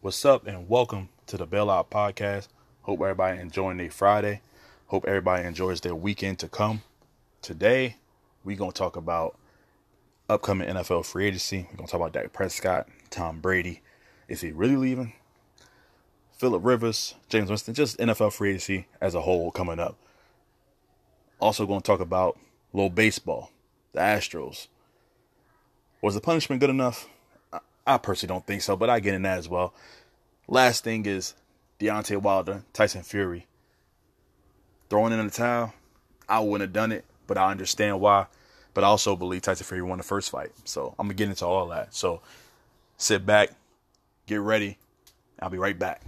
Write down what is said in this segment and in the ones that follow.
What's up, and welcome to the Bailout Podcast. Hope everybody enjoying their Friday. Hope everybody enjoys their weekend to come. Today, we're going to talk about upcoming NFL free agency. We're going to talk about Dak Prescott, Tom Brady. Is he really leaving? Philip Rivers, Jameis Winston, just NFL free agency as a whole coming up. Also, going to talk about low baseball, the Astros. Was the punishment good enough? I personally don't think so, but I get in that as well. Last thing is Deontay Wilder, Tyson Fury. Throwing in the towel, I wouldn't have done it, but I understand why. But I also believe Tyson Fury won the first fight. So I'm to get into all that. So sit back, get ready. I'll be right back.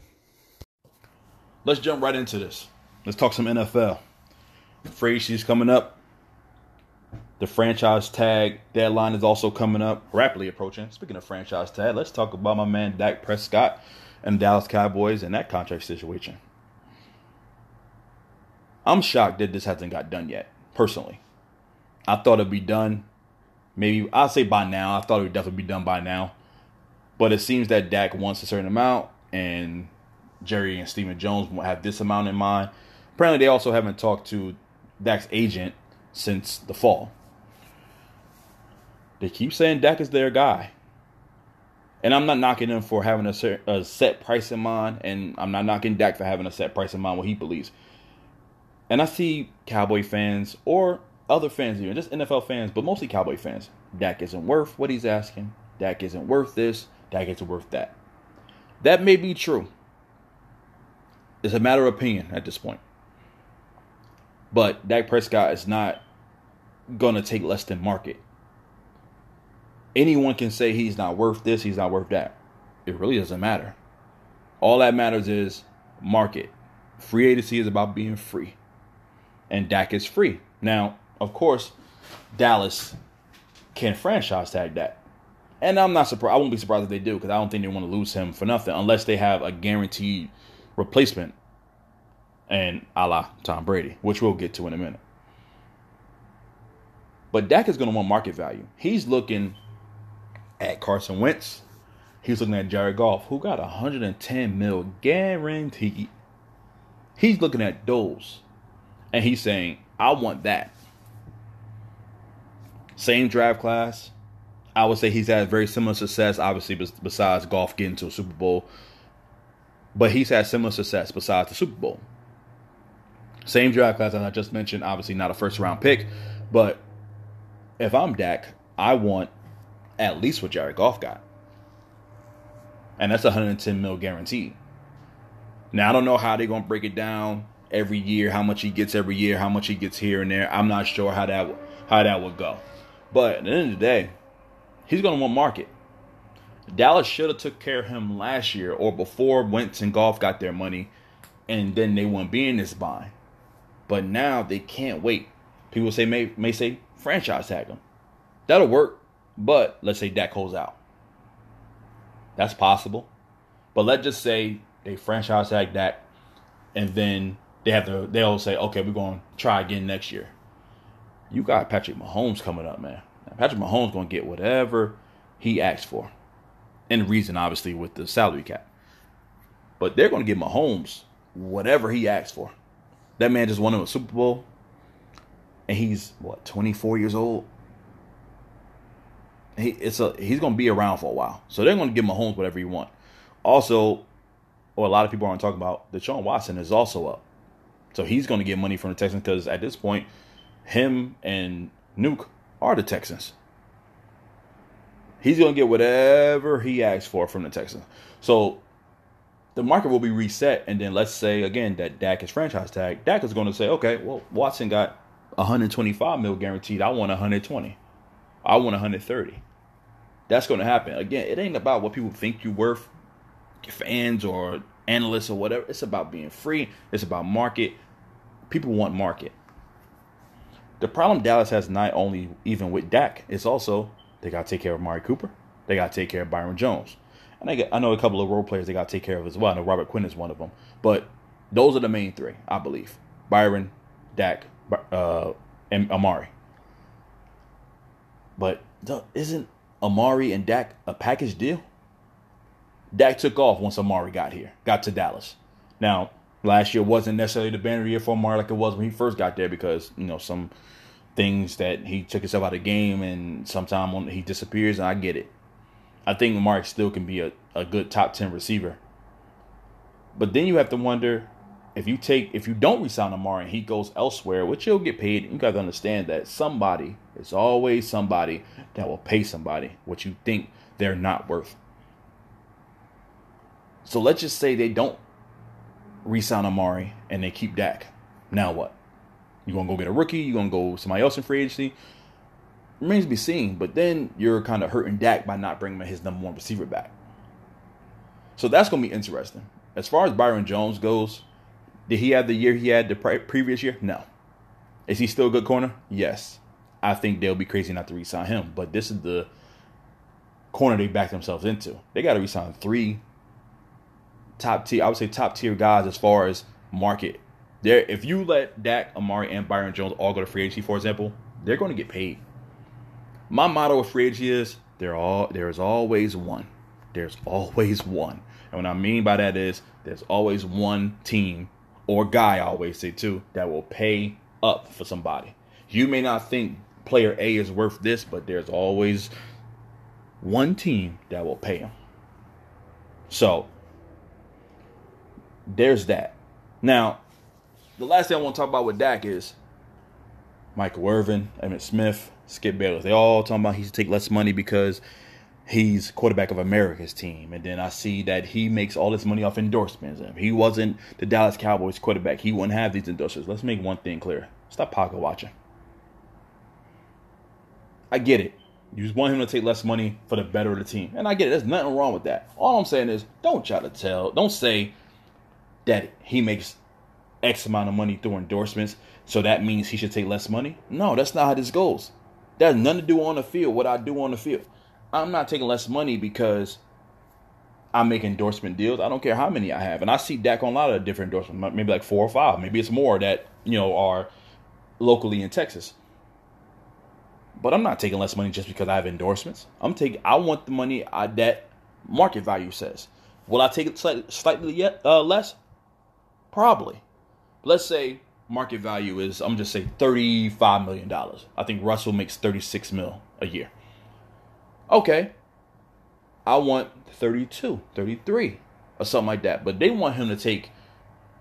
Let's jump right into this. Let's talk some NFL. Free agency's coming up. The franchise tag deadline is also coming up, rapidly approaching. Speaking of franchise tag, let's talk about my man Dak Prescott and Dallas Cowboys and that contract situation. I'm shocked that this hasn't got done yet, personally. I thought it'd be done maybe I'll say by now. I thought it would definitely be done by now. But it seems that Dak wants a certain amount and Jerry and Stephen Jones have this amount in mind. Apparently they also haven't talked to Dak's agent since the fall. They keep saying Dak is their guy. And I'm not knocking him for having a, a set price in mind, and I'm not knocking Dak for having a set price in mind what he believes. And I see Cowboy fans or other fans, even just NFL fans, but mostly Cowboy fans. Dak isn't worth what he's asking. Dak isn't worth this. Dak isn't worth that. That may be true. It's a matter of opinion at this point. But Dak Prescott is not going to take less than market anyone can say he's not worth this, he's not worth that. It really doesn't matter. All that matters is market. Free agency is about being free. And Dak is free. Now, of course, Dallas can franchise tag that. And I'm not surprised. I won't be surprised if they do because I don't think they want to lose him for nothing unless they have a guaranteed replacement and a la Tom Brady, which we'll get to in a minute. But Dak is going to want market value. He's looking at Carson Wentz. He was looking at Jared Goff, who got 110 mil guaranteed. He's looking at those, and he's saying, "I want that." Same draft class. I would say he's had very similar success, obviously, besides Goff getting to a Super Bowl. But he's had similar success besides the Super Bowl. Same draft class as I just mentioned, obviously not a first round pick, but if I'm Dak, I want at least what Jared Goff got. And that's 110 mil guaranteed. Now I don't know how they're gonna break it down every year, how much he gets every year, how much he gets here and there. I'm not sure how that how that would go. But at the end of the day, he's gonna want market. Dallas should have took care of him last year or before Wentz and Goff got their money, and then they wouldn't be in this bind. But now they can't wait. People say may may say franchise tag him. That'll work. But let's say Dak holds out. That's possible. But let's just say they franchise tag Dak and then they have to they'll say, okay, we're gonna try again next year. You got Patrick Mahomes coming up, man. Patrick Mahomes gonna get whatever he asks for. And the reason obviously with the salary cap. But they're gonna give Mahomes whatever he asks for. That man just won him a Super Bowl. And he's what, 24 years old? He, it's a he's going to be around for a while. So they're going to give Mahomes whatever you want. Also, or a lot of people aren't talking about, Deshaun Watson is also up. So he's going to get money from the Texans because at this point, him and Nuke are the Texans. He's going to get whatever he asks for from the Texans. So the market will be reset. And then let's say again that Dak is franchise tag. Dak is going to say, okay, well, Watson got 125 mil guaranteed. I want 120. I want 130. That's going to happen. Again, it ain't about what people think you're worth, fans or analysts or whatever. It's about being free. It's about market. People want market. The problem Dallas has not only even with Dak, it's also they got to take care of Amari Cooper. They got to take care of Byron Jones. And I, get, I know a couple of role players they got to take care of as well. I know Robert Quinn is one of them. But those are the main three, I believe. Byron, Dak, uh, and Amari. But isn't Amari and Dak a package deal? Dak took off once Amari got here, got to Dallas. Now, last year wasn't necessarily the banner year for Amari like it was when he first got there because, you know, some things that he took himself out of the game and sometime he disappears, and I get it. I think Amari still can be a, a good top 10 receiver. But then you have to wonder if you take if you don't resign Amari and he goes elsewhere, which he'll get paid, you got to understand that somebody, it's always somebody that will pay somebody what you think they're not worth. So let's just say they don't resign Amari and they keep Dak. Now what? You gonna go get a rookie? You gonna go somebody else in free agency? Remains to be seen. But then you're kind of hurting Dak by not bringing his number one receiver back. So that's gonna be interesting. As far as Byron Jones goes, did he have the year he had the pre- previous year? No. Is he still a good corner? Yes. I think they'll be crazy not to resign him. But this is the corner they backed themselves into. They got to resign three top tier, I would say top tier guys as far as market. There, if you let Dak, Amari, and Byron Jones all go to free agency, for example, they're going to get paid. My motto with free agency is there all there is always one. There's always one. And what I mean by that is there's always one team or guy, I always say too, that will pay up for somebody. You may not think player A is worth this, but there's always one team that will pay him. So there's that. Now, the last thing I want to talk about with Dak is Michael Irvin, Emmitt Smith, Skip Bayless. They all talking about he should take less money because he's quarterback of America's team. And then I see that he makes all this money off endorsements. If he wasn't the Dallas Cowboys quarterback, he wouldn't have these endorsements. Let's make one thing clear. Stop pocket watching. I get it. You just want him to take less money for the better of the team. And I get it. There's nothing wrong with that. All I'm saying is don't try to tell, don't say that he makes X amount of money through endorsements, so that means he should take less money. No, that's not how this goes. That has nothing to do on the field, what I do on the field. I'm not taking less money because I make endorsement deals. I don't care how many I have. And I see Dak on a lot of different endorsements, maybe like four or five. Maybe it's more that, you know, are locally in Texas. But I'm not taking less money just because I have endorsements. I'm taking I want the money I, that market value says. Will I take it slightly, slightly yet uh, less? Probably. Let's say market value is I'm just say 35 million dollars. I think Russell makes 36 mil a year. Okay. I want 32, 33 or something like that. But they want him to take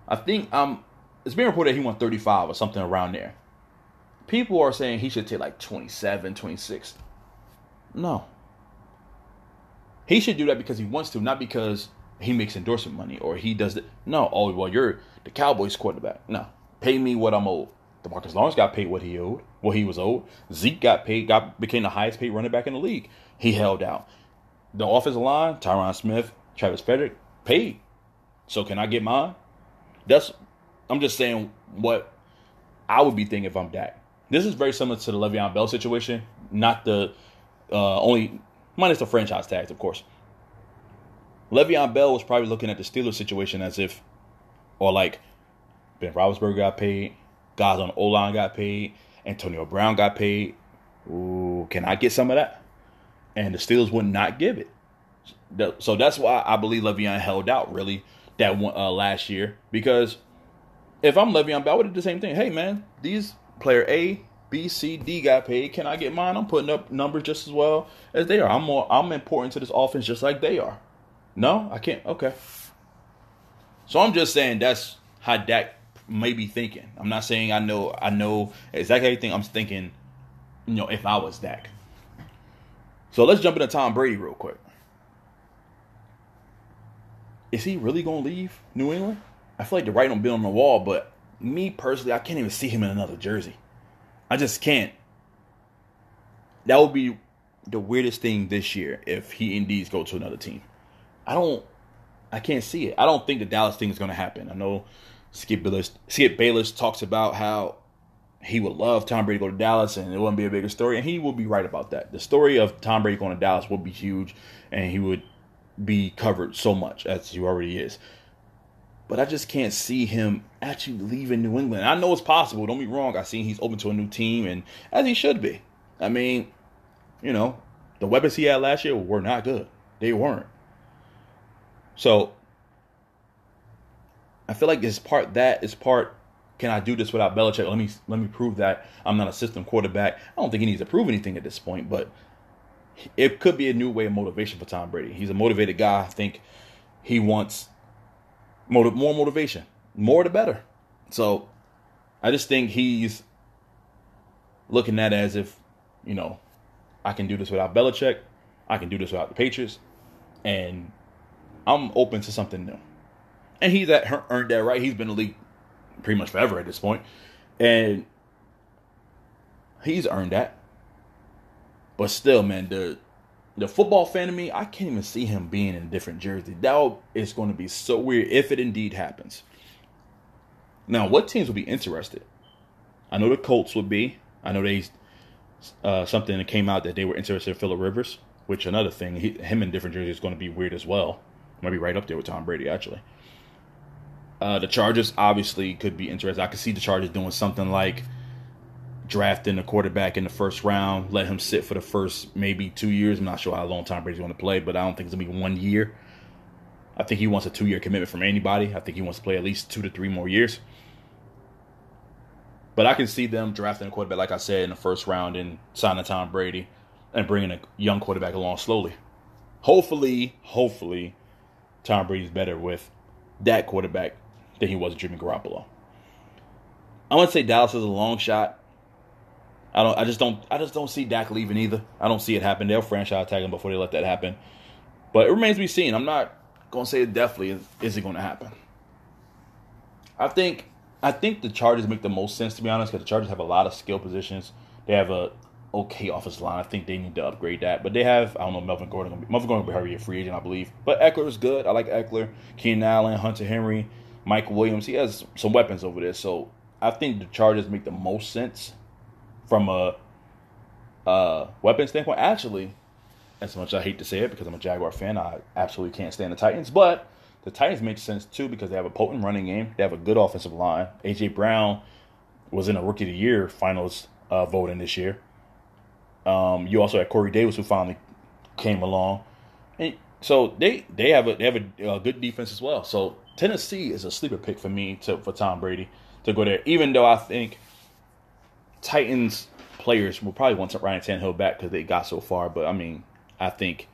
I think um it's being reported he wants 35 or something around there. People are saying he should take like 27, 26. No. He should do that because he wants to, not because he makes endorsement money or he does it. No, oh well, you're the Cowboys quarterback. No, pay me what I'm owed. Demarcus Lawrence got paid what he owed, what he was owed. Zeke got paid, got became the highest paid running back in the league. He held out. The offensive line, Tyron Smith, Travis Frederick, paid. So can I get mine? That's I'm just saying what I would be thinking if I'm Dak. This is very similar to the Le'Veon Bell situation, not the uh, only minus the franchise tags, of course. Le'Veon Bell was probably looking at the Steelers situation as if, or like Ben Roethlisberger got paid, guys on O line got paid, Antonio Brown got paid. Ooh, can I get some of that? And the Steelers would not give it. So that's why I believe Le'Veon held out really that one uh, last year because if I'm Le'Veon Bell, I would do the same thing. Hey man, these player A, B, C, D got paid. Can I get mine? I'm putting up numbers just as well as they are. I'm more. I'm important to this offense just like they are. No, I can't. Okay. So I'm just saying that's how Dak may be thinking. I'm not saying I know I know exactly everything I'm thinking, you know, if I was Dak. So let's jump into Tom Brady real quick. Is he really gonna leave New England? I feel like the writing on Bill on the wall, but me personally, I can't even see him in another jersey. I just can't. That would be the weirdest thing this year if he indeed go to another team. I don't, I can't see it. I don't think the Dallas thing is going to happen. I know Skip Bayless, Skip Bayless talks about how he would love Tom Brady to go to Dallas and it wouldn't be a bigger story, and he will be right about that. The story of Tom Brady going to Dallas would be huge, and he would be covered so much as he already is. But I just can't see him actually leaving New England. I know it's possible. Don't be wrong. I see he's open to a new team, and as he should be. I mean, you know, the weapons he had last year were not good. They weren't. So I feel like it's part that is part. Can I do this without Belichick? Let me let me prove that I'm not a system quarterback. I don't think he needs to prove anything at this point, but it could be a new way of motivation for Tom Brady. He's a motivated guy. I think he wants more motivation, more the better. So I just think he's looking at it as if, you know, I can do this without Belichick. I can do this without the Patriots. And I'm open to something new. And he's that earned that right. He's been in the league pretty much forever at this point. And he's earned that. But still, man, the the football fan of me, I can't even see him being in a different jersey. That is going to be so weird if it indeed happens. Now, what teams would be interested? I know the Colts would be. I know they uh, something that came out that they were interested in Philip Rivers, which another thing, he, him in different jerseys is going to be weird as well. Might be right up there with Tom Brady actually. Uh, the Chargers obviously could be interested. I could see the Chargers doing something like drafting a quarterback in the first round, let him sit for the first maybe two years. I'm not sure how long Tom Brady's going to play, but I don't think it's going to be one year. I think he wants a two year commitment from anybody. I think he wants to play at least two to three more years. But I can see them drafting a quarterback, like I said, in the first round and signing Tom Brady and bringing a young quarterback along slowly. Hopefully, hopefully, Tom Brady's better with that quarterback than he was with Jimmy Garoppolo. I want to say Dallas is a long shot. I don't. I just don't. I just don't see Dak leaving either. I don't see it happen. They'll franchise tag him before they let that happen. But it remains to be seen. I'm not to say it definitely is, it going to happen. I think I think the Chargers make the most sense to be honest because the Chargers have a lot of skill positions. They have a okay offensive line. I think they need to upgrade that. But they have I don't know Melvin Gordon. Melvin Gordon will be a free agent, I believe. But Ekeler is good. I like Ekeler, Keenan Allen, Hunter Henry, Mike Williams. He has some weapons over there. So I think the Chargers make the most sense from a uh, weapon standpoint. Actually, as much as I hate to say it because I'm a Jaguar fan, I absolutely can't stand the Titans. But the Titans make sense too because they have a potent running game. They have a good offensive line. AJ Brown was in a Rookie of the Year finals uh, voting this year. Um, you also had Corey Davis who finally came along, and so they they have a they have a, a, good defense as well. So Tennessee is a sleeper pick for me to for Tom Brady to go there. Even though I think Titans players will probably want Ryan Tannehill back because they got so far, but I mean I think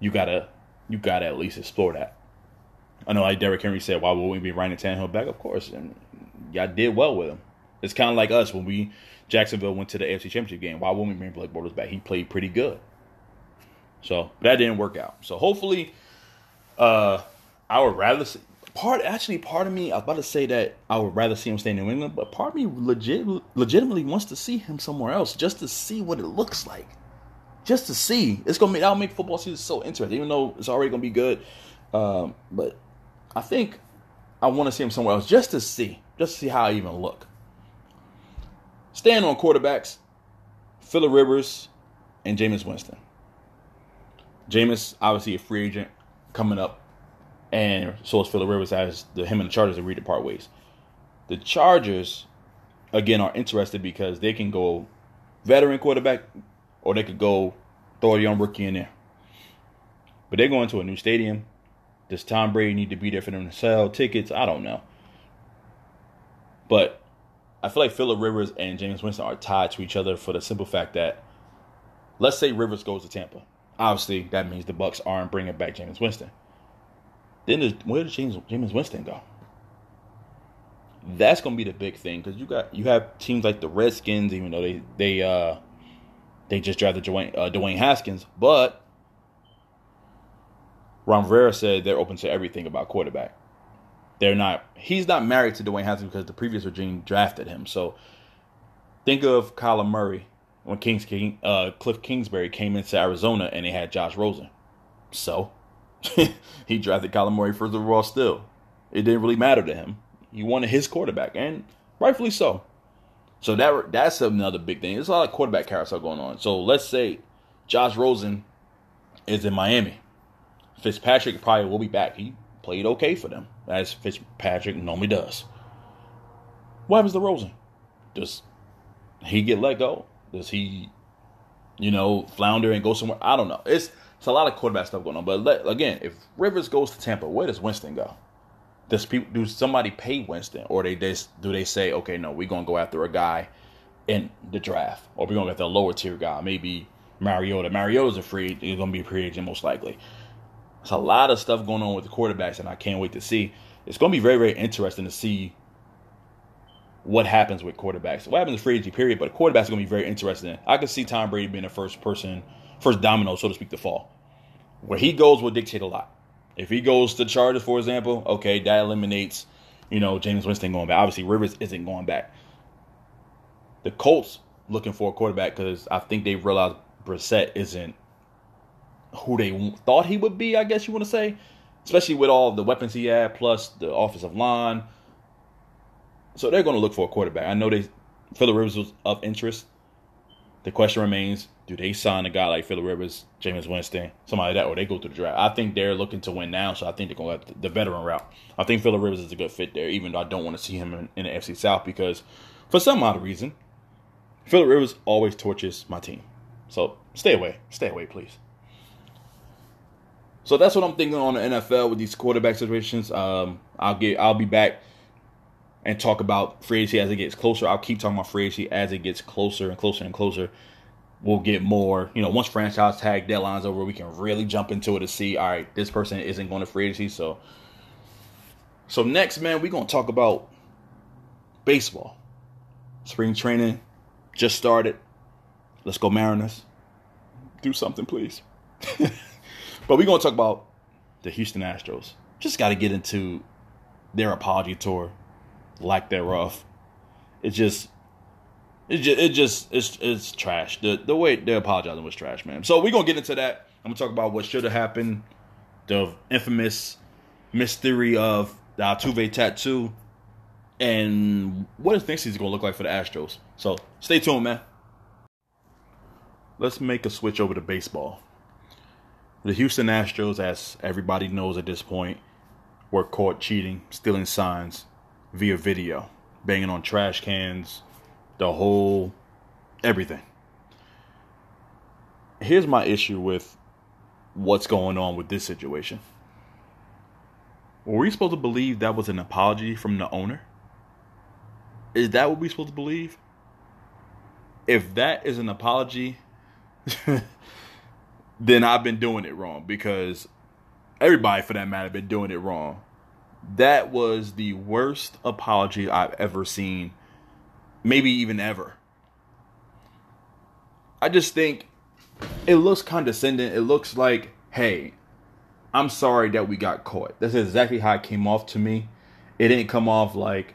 you gotta you gotta at least explore that. I know, like Derrick Henry said, why would we be Ryan Tannehill back? Of course, and y'all did well with him. It's kind of like us when we Jacksonville went to the AFC Championship game. Why wouldn't we bring Blake Bortles back? He played pretty good. So that didn't work out. So hopefully, uh, I would rather see, part actually part of me. I was about to say that I would rather see him stay in New England, but part of me legit legitimately wants to see him somewhere else just to see what it looks like. Just to see, it's gonna make that'll make football season so interesting. Even though it's already gonna be good, um, but I think I want to see him somewhere else just to see, just to see how I even look. Staying on quarterbacks, Philip Rivers and Jameis Winston. Jameis, obviously a free agent coming up, and so is Philip Rivers as the him and the Chargers agreed to part ways. The Chargers, again, are interested because they can go veteran quarterback, or they could go throw a young rookie in there. But they're going to a new stadium. Does Tom Brady need to be there for them to sell tickets? I don't know. But I feel like Philip Rivers and Jameis Winston are tied to each other for the simple fact that, let's say Rivers goes to Tampa. Obviously, that means the Bucs aren't bringing back Jameis Winston. Then where does James Jameis Winston go? That's gonna be the big thing because you got you have teams like the Redskins, even though they they uh they just drafted Dwayne, uh, Dwayne Haskins, but Ron Rivera said they're open to everything about quarterback. They're not. He's not married to Dwayne Haskins because the previous regime drafted him. So think of Kyler Murray when Kings King, uh, Cliff Kingsbury came into Arizona and they had Josh Rosen. So he drafted Kyler Murray first overall. Still, it didn't really matter to him. He wanted his quarterback, and rightfully so. So that that's another big thing. There's a lot of quarterback carousel going on. So let's say Josh Rosen is in Miami. Fitzpatrick probably will be back. He played okay for them, as Fitzpatrick normally does. What happens to Rosen? Does he get let go? Does he, you know, flounder and go somewhere? I don't know. It's It's a lot of quarterback stuff going on. But let, again, if Rivers goes to Tampa, where does Winston go? Does people do somebody pay Winston, or they do they say, okay, no, we're gonna go after a guy in the draft, or we're gonna get the lower tier guy, maybe Mariota. Mariota's a free, he's gonna be a free agent most likely. There's a lot of stuff going on with the quarterbacks, and I can't wait to see. It's gonna be very, very interesting to see what happens with quarterbacks. What happens in free agency period, but quarterbacks are gonna be very interesting. I could see Tom Brady being the first person, first domino, so to speak, to fall. Where he goes will dictate a lot. If he goes to Chargers, for example, okay, that eliminates, you know, Jameis Winston going back. Obviously, Rivers isn't going back. The Colts looking for a quarterback because I think they realized Brissett isn't who they thought he would be. I guess you want to say, especially with all the weapons he had, plus the offensive line. So they're going to look for a quarterback. I know they Philip Rivers was of interest. The question remains: Do they sign a guy like Philip Rivers, Jameis Winston, somebody like that, or they go through the draft? I think they're looking to win now, so I think they're going to the veteran route. I think Philip Rivers is a good fit there, even though I don't want to see him in, in the AFC South because, for some odd reason, Philip Rivers always torches my team. So stay away, stay away, please. So that's what I'm thinking on the NFL with these quarterback situations. Um, I'll get, I'll be back and talk about free agency as it gets closer. I'll keep talking about free agency as it gets closer and closer and closer. We'll get more, you know, once franchise tag deadlines over, we can really jump into it to see, all right, this person isn't going to free agency. So, so next, man, we're gonna talk about baseball. Spring training just started. Let's go Mariners. Do something, please. but we're gonna talk about the Houston Astros. Just got to get into their apology tour lack thereof. It just it just it just it's it's trash. The the way they're apologizing was trash, man. So we're gonna get into that. I'm gonna talk about what should have happened, the infamous mystery of the Altuve tattoo, and what it thinks he's gonna look like for the Astros. So stay tuned, man. Let's make a switch over to baseball. The Houston Astros, as everybody knows at this point, were caught cheating, stealing signs, via video, banging on trash cans, the whole everything. Here's my issue with what's going on with this situation. Were we supposed to believe that was an apology from the owner? Is that what we're supposed to believe? If that is an apology, then I've been doing it wrong because everybody, for that matter, been doing it wrong that was the worst apology I've ever seen, maybe even ever. I just think it looks condescending. It looks like, hey, I'm sorry that we got caught. That's exactly how it came off to me. It didn't come off like,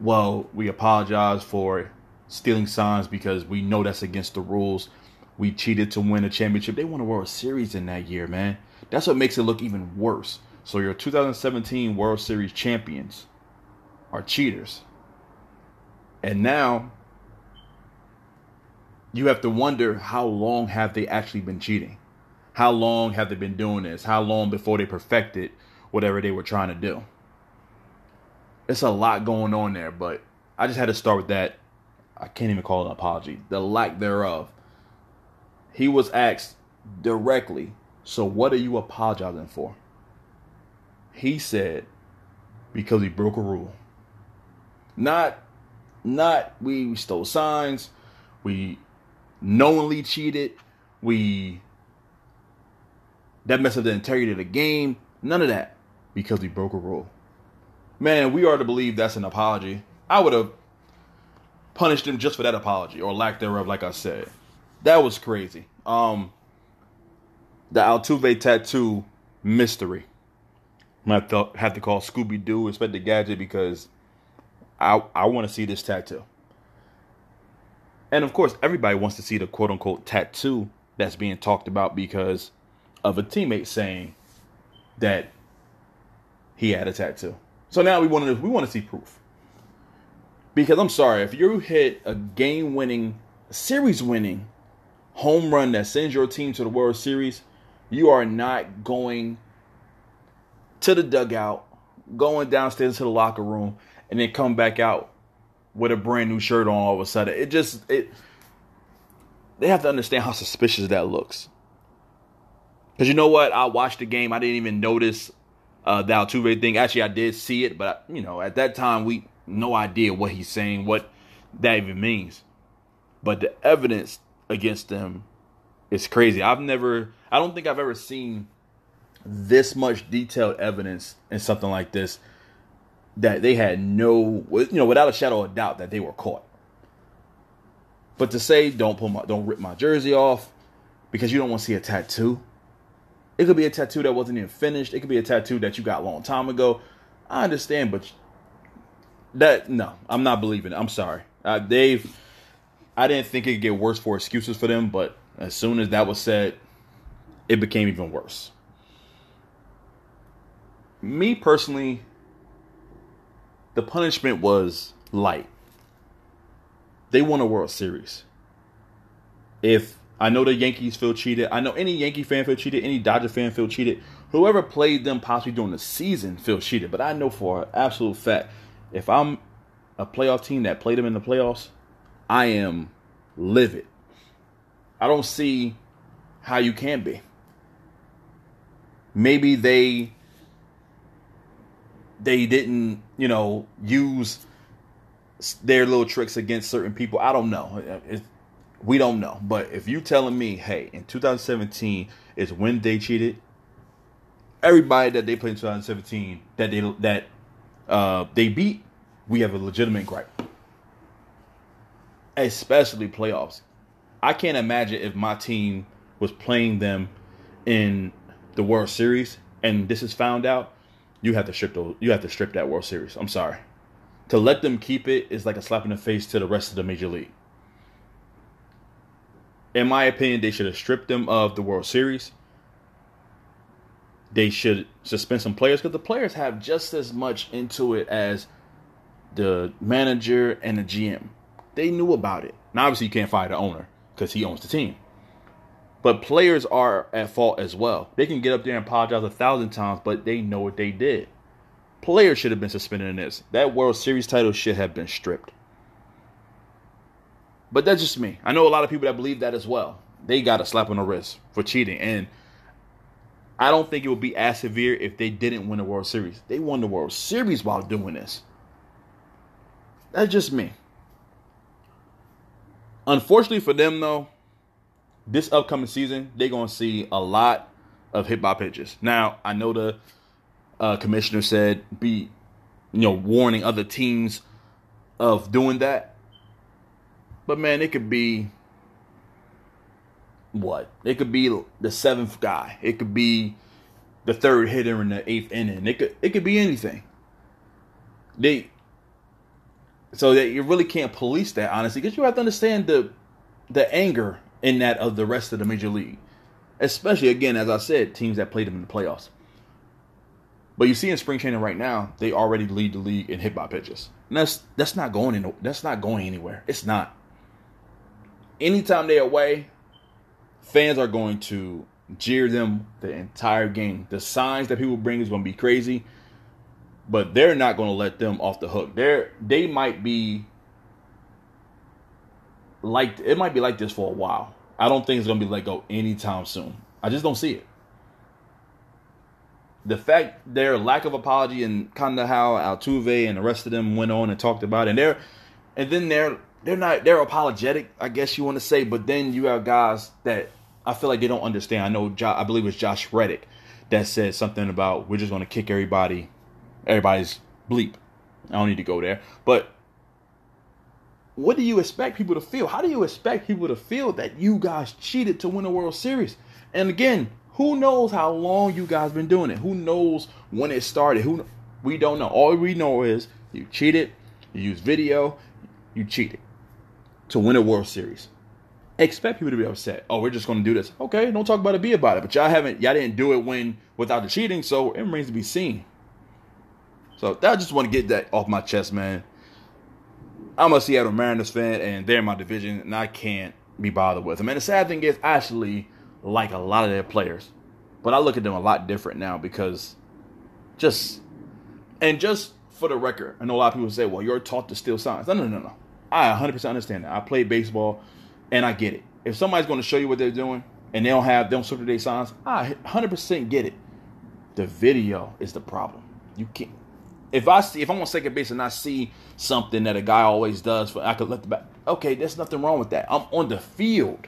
well, we apologize for stealing signs because we know that's against the rules. We cheated to win a championship. They won a World Series in that year, man. That's what makes it look even worse. So your 2017 World Series champions are cheaters. And now you have to wonder how long have they actually been cheating? How long have they been doing this? How long before they perfected whatever they were trying to do? It's a lot going on there, but I just had to start with that. I can't even call it an apology. The lack thereof. He was asked directly, so what are you apologizing for? He said because he broke a rule. Not not we stole signs, we knowingly cheated, we that messed up the integrity of the game. None of that. Because we broke a rule. Man, we are to believe that's an apology. I would have punished him just for that apology or lack thereof, like I said. That was crazy. Um the Altuve tattoo mystery. I to, have to call Scooby Doo, Inspector Gadget, because I I want to see this tattoo. And of course, everybody wants to see the quote unquote tattoo that's being talked about because of a teammate saying that he had a tattoo. So now we want to we want to see proof. Because I'm sorry, if you hit a game winning, series winning home run that sends your team to the World Series, you are not going to the dugout, going downstairs to the locker room, and then come back out with a brand new shirt on all of a sudden. It just it they have to understand how suspicious that looks. Because you know what? I watched the game. I didn't even notice uh, the Altuve thing. Actually, I did see it, but you know, at that time, we no idea what he's saying, what that even means. But the evidence against them is crazy. I've never, I don't think I've ever seen this much detailed evidence in something like this that they had no, you know, without a shadow of doubt that they were caught. But to say don't pull my, don't rip my jersey off because you don't want to see a tattoo. It could be a tattoo that wasn't even finished. It could be a tattoo that you got a long time ago. I understand, but that no, I'm not believing it. I'm sorry. Uh, they've. I didn't think it could get worse for excuses for them, but as soon as that was said, it became even worse. Me personally, the punishment was light. They won a World Series. If I know the Yankees feel cheated, I know any Yankee fan feel cheated, any Dodger fan feel cheated, whoever played them possibly during the season feel cheated. But I know for an absolute fact, if I'm a playoff team that played them in the playoffs, I am livid. I don't see how you can be. Maybe they they didn't, you know, use their little tricks against certain people. I don't know. We don't know. But if you telling me, hey, in 2017 is when they cheated, everybody that they played in 2017 that they that uh, they beat, we have a legitimate gripe. Especially playoffs. I can't imagine if my team was playing them in the World Series and this is found out, you have to strip those, you have to strip that World Series. I'm sorry. To let them keep it is like a slap in the face to the rest of the major league. In my opinion, they should have stripped them of the World Series. They should suspend some players because the players have just as much into it as the manager and the GM. They knew about it. Now, obviously, you can't fire the owner because he owns the team. But players are at fault as well. They can get up there and apologize a thousand times, but they know what they did. Players should have been suspended in this. That World Series title should have been stripped. But that's just me. I know a lot of people that believe that as well. They got a slap on the wrist for cheating. And I don't think it would be as severe if they didn't win the World Series. They won the World Series while doing this. That's just me. Unfortunately for them, though, this upcoming season, they're going to see a lot of hit by pitches. Now, I know the uh, commissioner said be, you know, warning other teams of doing that. But man, it could be what? It could be the seventh guy. It could be the third hitter in the eighth inning. It could it could be anything. They so that you really can't police that honestly because you have to understand the the anger in that of the rest of the major league, especially again as I said, teams that played them in the playoffs. But you see in spring training right now, they already lead the league in hit by pitches. And that's that's not going in, that's not going anywhere. It's not. Anytime they're away, fans are going to jeer them the entire game. The signs that people bring is going to be crazy, but they're not going to let them off the hook. They're they might be like it might be like this for a while. I don't think it's going to be let go anytime soon. I just don't see it the fact their lack of apology and kind of how Altuve and the rest of them went on and talked about it, and they're and then they're they're not they're apologetic, I guess you want to say, but then you have guys that I feel like they don't understand. I know I believe it's Josh Reddick that said something about we're just going to kick everybody everybody's bleep. I don't need to go there, but what do you expect people to feel? How do you expect people to feel that you guys cheated to win a World Series? And again, who knows how long you guys been doing it? Who knows when it started? Who we don't know. All we know is you cheated, you used video, you cheated to win a World Series. Expect people to be upset. Oh, we're just to do this. Okay, don't talk about it. Be about it. But y'all haven't. Y'all didn't do it when without the cheating. So it remains to be seen. So I just want to get that off my chest, man. I'm a Seattle Mariners fan, and they're in my division, and I can't be bothered with them. And the sad thing is, I actually like a lot of their players. But I look at them a lot different now because just and just for the record, I know a lot of people say, "Well, you're taught to steal signs." No, no, no, no. I 100% understand that. I play baseball, and I get it. If somebody's going to show you what they're doing, and they don't have they don't signs, I 100% get it. The video is the problem. You can't. If I see if I'm on second base and I see something that a guy always does, for I could let the back. Okay, there's nothing wrong with that. I'm on the field.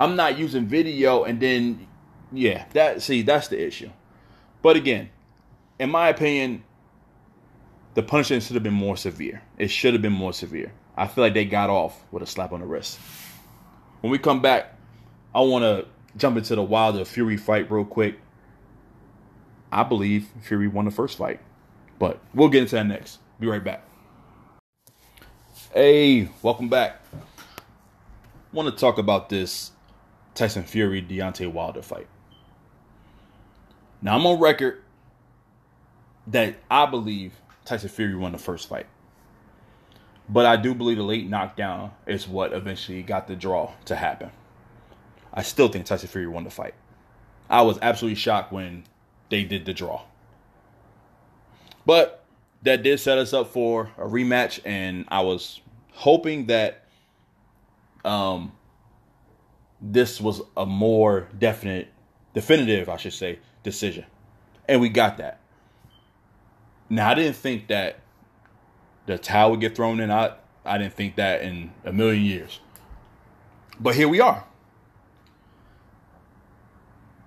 I'm not using video and then yeah, that see that's the issue. But again, in my opinion, the punishment should have been more severe. It should have been more severe. I feel like they got off with a slap on the wrist. When we come back, I want to jump into the Wilder Fury fight real quick. I believe Fury won the first fight, but we'll get into that next. Be right back. Hey, welcome back. Want to talk about this Tyson Fury Deontay Wilder fight. Now I'm on record that I believe Tyson Fury won the first fight. But I do believe the late knockdown is what eventually got the draw to happen. I still think Tyson Fury won the fight. I was absolutely shocked when they did the draw. But that did set us up for a rematch, and I was hoping that um, this was a more definite, definitive, I should say, decision. And we got that. Now, I didn't think that the towel would get thrown in. I, I didn't think that in a million years. But here we are.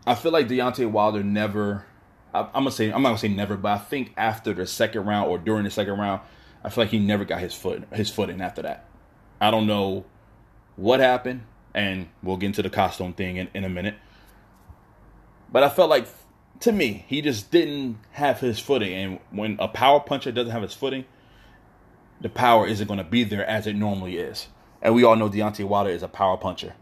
I feel like Deontay Wilder never. I, am gonna say I'm not gonna say never, but I think after the second round or during the second round, I feel like he never got his foot his foot in after that. I don't know what happened, and we'll get into the costume thing in, in a minute. But I felt like to me, he just didn't have his footing. And when a power puncher doesn't have his footing, the power isn't going to be there as it normally is. And we all know Deontay Wilder is a power puncher.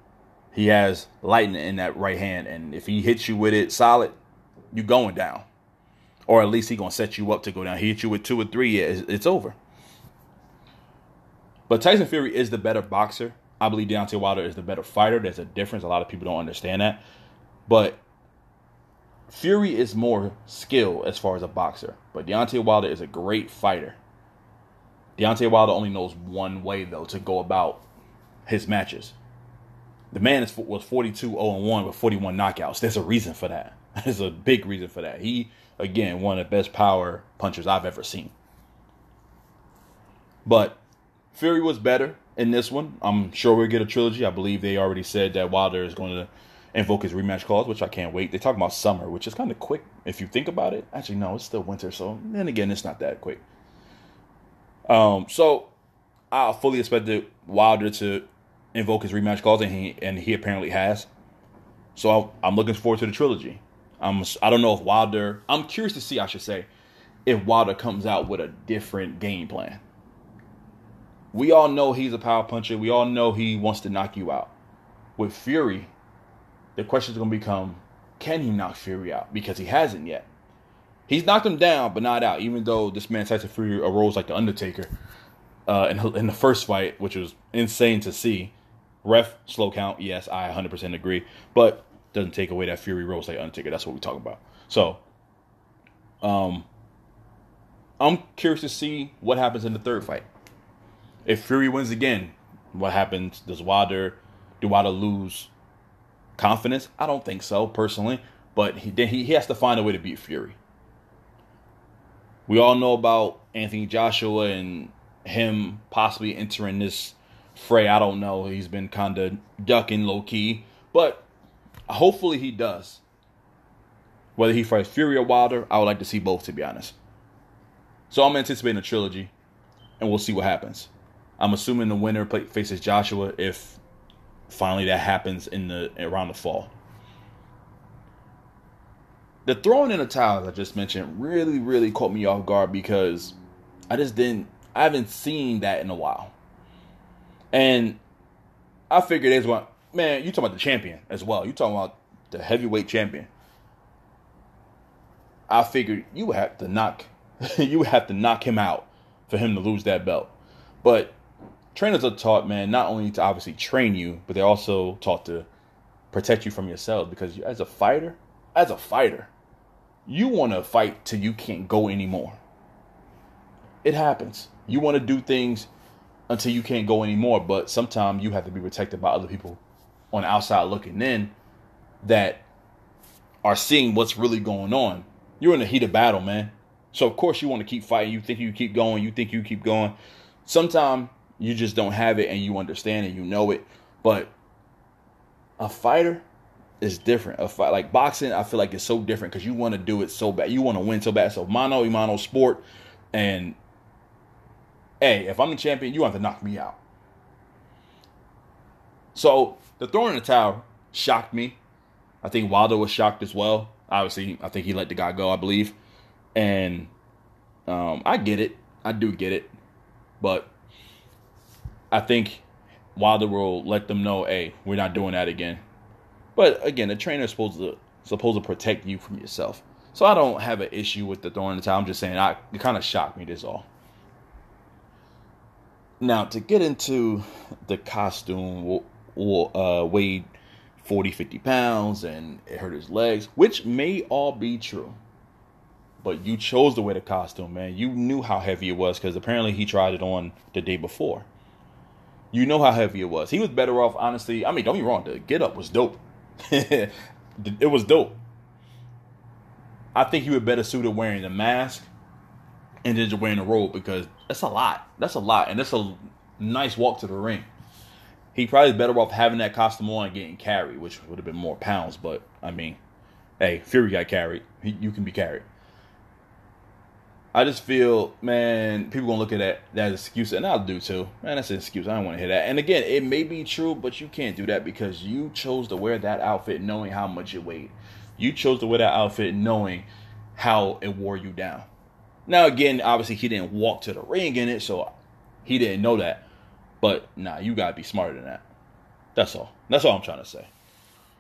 He has lightning in that right hand, and if he hits you with it solid, you going down. Or at least he gonna set you up to go down. He hit you with two or three, yeah, it's, it's over. But Tyson Fury is the better boxer. I believe Deontay Wilder is the better fighter. There's a difference. A lot of people don't understand that. But Fury is more skill as far as a boxer, but Deontay Wilder is a great fighter. Deontay Wilder only knows one way though to go about his matches. The man is, was 42 0 1 with 41 knockouts. There's a reason for that. There's a big reason for that. He again one of the best power punchers I've ever seen. But Fury was better in this one. I'm sure we'll get a trilogy. I believe they already said that Wilder is going to invoke his rematch clause, which I can't wait. They talk about summer, which is kind of quick if you think about it. Actually, no, it's still winter, so then again, it's not that quick. Um, so I fully expected Wilder to invoke his rematch clause, and he and he apparently has. So I'm looking forward to the trilogy. I'm I don't know if Wilder. I'm curious to see. I should say if Wilder comes out with a different game plan. We all know he's a power puncher. We all know he wants to knock you out. With Fury, the question is going to become can he knock Fury out? Because he hasn't yet. He's knocked him down, but not out, even though this man Tyson Fury arose like The Undertaker uh, in, in the first fight, which was insane to see. Ref, slow count, yes, I 100% agree. But doesn't take away that Fury rose like Undertaker. That's what we talk about. So, um, I'm curious to see what happens in the third fight. If Fury wins again, what happens? Does Wilder, do Wilder lose confidence? I don't think so, personally. But he then he, he has to find a way to beat Fury. We all know about Anthony Joshua and him possibly entering this fray. I don't know. He's been kind of ducking low key, but hopefully he does. Whether he fights Fury or Wilder, I would like to see both, to be honest. So I'm anticipating a trilogy, and we'll see what happens. I'm assuming the winner faces Joshua if finally that happens in the around the fall. The throwing in the towels I just mentioned really, really caught me off guard because I just didn't I haven't seen that in a while. And I figured there's one man, you talking about the champion as well. You talking about the heavyweight champion. I figured you have to knock you have to knock him out for him to lose that belt. But trainers are taught, man, not only to obviously train you, but they're also taught to protect you from yourself. Because as a fighter, as a fighter, you want to fight till you can't go anymore. It happens. You want to do things until you can't go anymore, but sometimes you have to be protected by other people on the outside looking in that are seeing what's really going on. You're in the heat of battle, man. So of course you want to keep fighting. You think you keep going. You think you keep going. Sometimes you just don't have it, and you understand and you know it. But a fighter is different. A fight like boxing, I feel like it's so different because you want to do it so bad. You want to win so bad. So mano mano sport, and hey, if I'm the champion, you have to knock me out. So the throwing the towel shocked me. I think Wilder was shocked as well. Obviously, I think he let the guy go, I believe. And um, I get it. I do get it. But I think Wilder will let them know, hey, we're not doing that again. But again, the trainer is supposed to supposed to protect you from yourself. So I don't have an issue with the throwing the towel. I'm just saying I, it kind of shocked me. This all. Now to get into the costume, uh, weighed 40, 50 pounds and it hurt his legs, which may all be true. But you chose to wear the costume, man. You knew how heavy it was because apparently he tried it on the day before. You know how heavy it was. He was better off, honestly. I mean, don't be wrong. The get up was dope. it was dope. I think he would better suited wearing the mask and then just wearing the robe because that's a lot. That's a lot, and that's a nice walk to the ring. He probably better off having that costume on and getting carried, which would have been more pounds. But I mean, hey, Fury got carried. He, you can be carried. I just feel, man, people gonna look at that that excuse, and I'll do too. Man, that's an excuse. I don't want to hear that. And again, it may be true, but you can't do that because you chose to wear that outfit knowing how much it weighed. You chose to wear that outfit knowing how it wore you down. Now, again, obviously he didn't walk to the ring in it, so he didn't know that. But nah, you gotta be smarter than that. That's all. That's all I'm trying to say.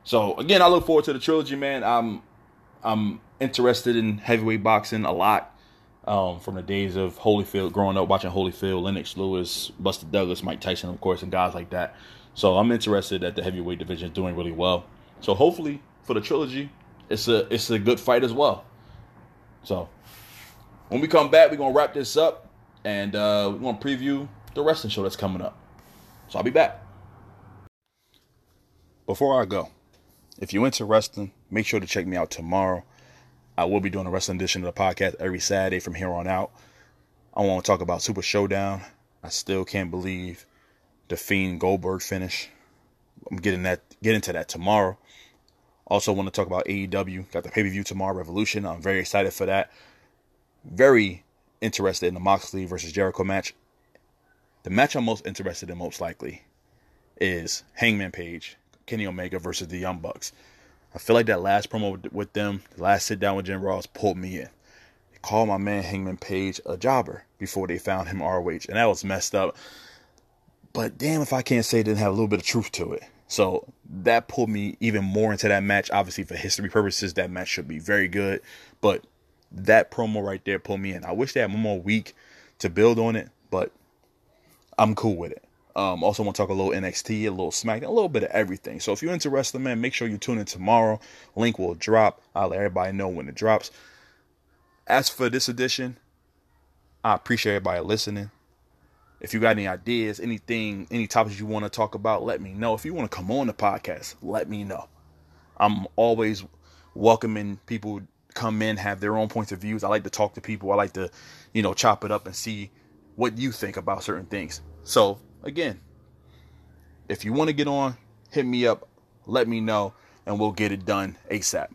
So again, I look forward to the trilogy, man. I'm I'm interested in heavyweight boxing a lot um, from the days of Holyfield, growing up watching Holyfield, Lennox Lewis, Buster Douglas, Mike Tyson, of course, and guys like that. So I'm interested that the heavyweight division is doing really well. So hopefully for the trilogy, it's a it's a good fight as well. So when we come back, we're gonna wrap this up and uh, we're gonna preview the wrestling show that's coming up. So I'll be back. Before I go, if you're into wrestling, make sure to check me out tomorrow I will be doing a wrestling edition of the podcast every Saturday from here on out. I want to talk about Super Showdown. I still can't believe the Fiend Goldberg finish. I'm getting that get into that tomorrow. Also want to talk about AEW. Got the pay per view tomorrow, Revolution. I'm very excited for that. Very interested in the Moxley versus Jericho match. The match I'm most interested in, most likely, is Hangman Page, Kenny Omega versus the Young Bucks. I feel like that last promo with them, the last sit down with Jim Ross, pulled me in. They called my man Hangman Page a jobber before they found him ROH, and that was messed up. But damn, if I can't say it didn't have a little bit of truth to it. So that pulled me even more into that match. Obviously, for history purposes, that match should be very good. But that promo right there pulled me in. I wish they had one more week to build on it, but I'm cool with it. Um, also want to talk a little NXT, a little SmackDown, a little bit of everything. So if you're into wrestling, man, make sure you tune in tomorrow. Link will drop. I'll let everybody know when it drops. As for this edition, I appreciate everybody listening. If you got any ideas, anything, any topics you want to talk about, let me know. If you want to come on the podcast, let me know. I'm always welcoming people come in, have their own points of views. I like to talk to people. I like to, you know, chop it up and see what you think about certain things. So again, if you want to get on, hit me up, let me know, and we'll get it done ASAP.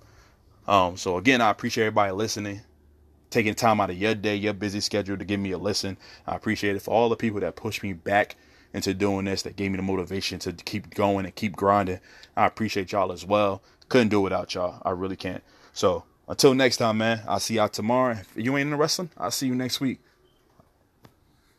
Um, so again, I appreciate everybody listening, taking time out of your day, your busy schedule to give me a listen. I appreciate it for all the people that pushed me back into doing this, that gave me the motivation to keep going and keep grinding. I appreciate y'all as well. Couldn't do it without y'all. I really can't. So until next time, man, I'll see y'all tomorrow. If you ain't in the wrestling, I'll see you next week.